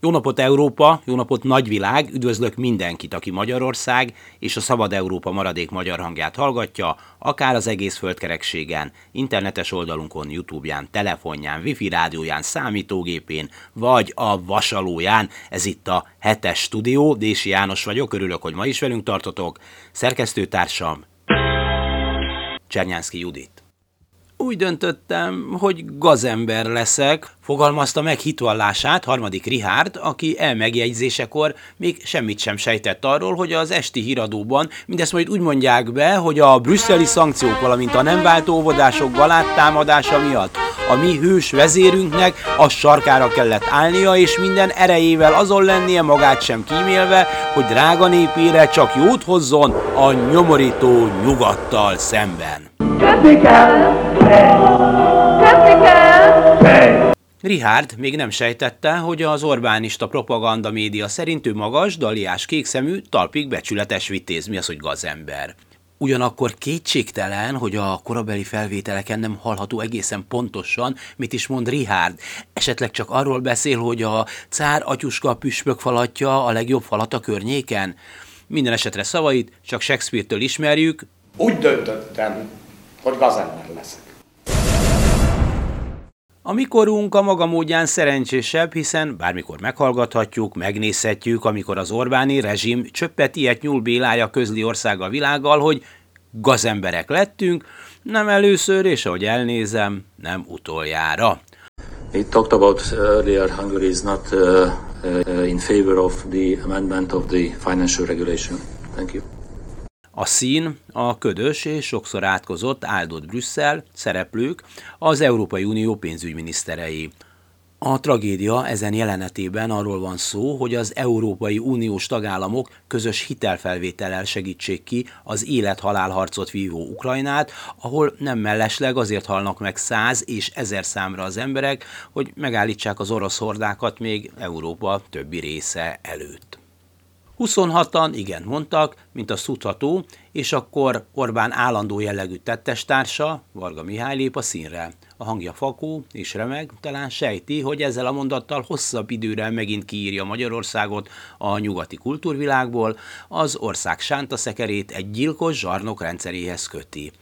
Jó napot Európa, jó napot nagyvilág, üdvözlök mindenkit, aki Magyarország és a Szabad Európa maradék magyar hangját hallgatja, akár az egész földkerekségen, internetes oldalunkon, Youtube-ján, telefonján, wifi rádióján, számítógépén, vagy a vasalóján. Ez itt a hetes stúdió, Dési János vagyok, örülök, hogy ma is velünk tartotok. Szerkesztőtársam Csernyánszki Judit. Úgy döntöttem, hogy gazember leszek, fogalmazta meg hitvallását harmadik Rihárd, aki elmegjegyzésekor még semmit sem sejtett arról, hogy az esti híradóban mindezt majd úgy mondják be, hogy a brüsszeli szankciók, valamint a nem váltó óvodások galáttámadása miatt a mi hős vezérünknek a sarkára kellett állnia, és minden erejével azon lennie magát sem kímélve, hogy drága népére csak jót hozzon a nyomorító nyugattal szemben. Köszi kell! Köszi kell! Richard még nem sejtette, hogy az Orbánista propaganda média szerint ő magas, daliás kékszemű, talpig becsületes vitéz, mi az, hogy gazember. Ugyanakkor kétségtelen, hogy a korabeli felvételeken nem hallható egészen pontosan, mit is mond Richard. Esetleg csak arról beszél, hogy a cár atyuska püspök falatja a legjobb falat a környéken? Minden esetre szavait csak Shakespeare-től ismerjük. Úgy döntöttem, hogy gazember leszek. A mikorunk a maga módján szerencsésebb, hiszen bármikor meghallgathatjuk, megnézhetjük, amikor az Orbáni rezsim csöppet ilyet nyúl Bélája közli országa világgal, hogy gazemberek lettünk, nem először, és ahogy elnézem, nem utoljára. He talked about earlier Hungary is not uh, uh, in favor of the amendment of the financial regulation. Thank you. A szín, a ködös és sokszor átkozott áldott Brüsszel, szereplők, az Európai Unió pénzügyminiszterei. A tragédia ezen jelenetében arról van szó, hogy az Európai Uniós tagállamok közös hitelfelvétellel segítsék ki az élet-halál harcot vívó Ukrajnát, ahol nem mellesleg azért halnak meg száz és ezer számra az emberek, hogy megállítsák az orosz hordákat még Európa többi része előtt. 26-an igen mondtak, mint a tudható, és akkor Orbán állandó jellegű tettestársa, Varga Mihály lép a színre. A hangja fakó és remeg, talán sejti, hogy ezzel a mondattal hosszabb időre megint kiírja Magyarországot a nyugati kultúrvilágból, az ország sántaszekerét egy gyilkos zsarnok rendszeréhez köti.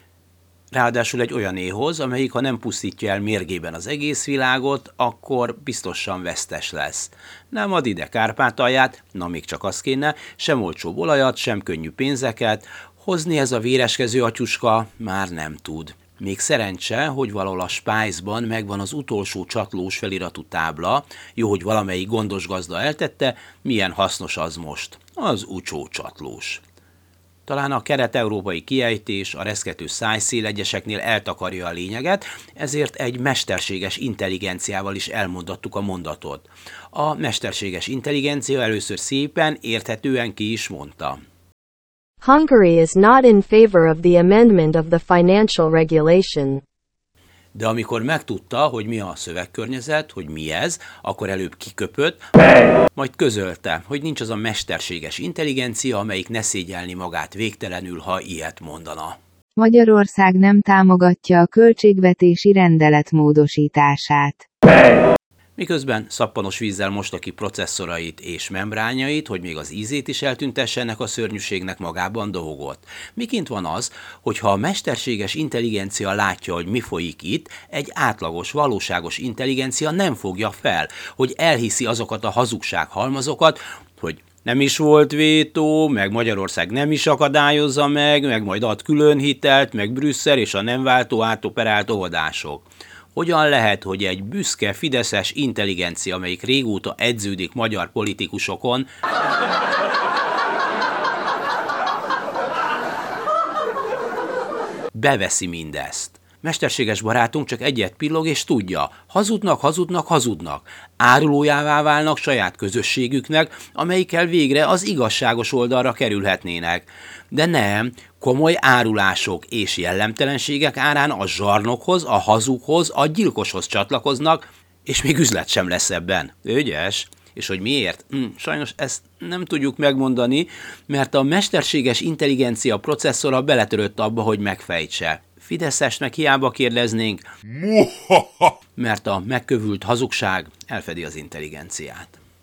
Ráadásul egy olyan éhoz, amelyik ha nem pusztítja el mérgében az egész világot, akkor biztosan vesztes lesz. Nem ad ide Kárpátalját, na még csak az kéne, sem olcsó olajat, sem könnyű pénzeket, hozni ez a véreskező atyuska már nem tud. Még szerencse, hogy valahol a Spice-ban megvan az utolsó csatlós feliratú tábla, jó, hogy valamelyik gondos gazda eltette, milyen hasznos az most. Az ucsó csatlós. Talán a keret-európai kiejtés a reszkető szájszél egyeseknél eltakarja a lényeget, ezért egy mesterséges intelligenciával is elmondattuk a mondatot. A mesterséges intelligencia először szépen, érthetően ki is mondta. Hungary is not in favor of the amendment of the financial regulation de amikor megtudta, hogy mi a szövegkörnyezet, hogy mi ez, akkor előbb kiköpött, majd közölte, hogy nincs az a mesterséges intelligencia, amelyik ne szégyelni magát végtelenül, ha ilyet mondana. Magyarország nem támogatja a költségvetési rendelet módosítását miközben szappanos vízzel mosta ki processzorait és membrányait, hogy még az ízét is eltüntesse ennek a szörnyűségnek magában dolgot. Miként van az, hogy ha a mesterséges intelligencia látja, hogy mi folyik itt, egy átlagos, valóságos intelligencia nem fogja fel, hogy elhiszi azokat a hazugság halmazokat, hogy nem is volt vétó, meg Magyarország nem is akadályozza meg, meg majd ad külön hitelt, meg Brüsszel és a nem váltó átoperált óvodások. Hogyan lehet, hogy egy büszke fideszes intelligencia, amelyik régóta edződik magyar politikusokon, beveszi mindezt? Mesterséges barátunk csak egyet pillog és tudja, hazudnak, hazudnak, hazudnak. Árulójává válnak saját közösségüknek, amelyikkel végre az igazságos oldalra kerülhetnének. De nem, komoly árulások és jellemtelenségek árán a zsarnokhoz, a hazughoz, a gyilkoshoz csatlakoznak, és még üzlet sem lesz ebben. Ügyes. És hogy miért? Hm, sajnos ezt nem tudjuk megmondani, mert a mesterséges intelligencia processzora beletörött abba, hogy megfejtse. Fideszest meg hiába kérdeznénk, mert a megkövült hazugság elfedi az intelligenciát.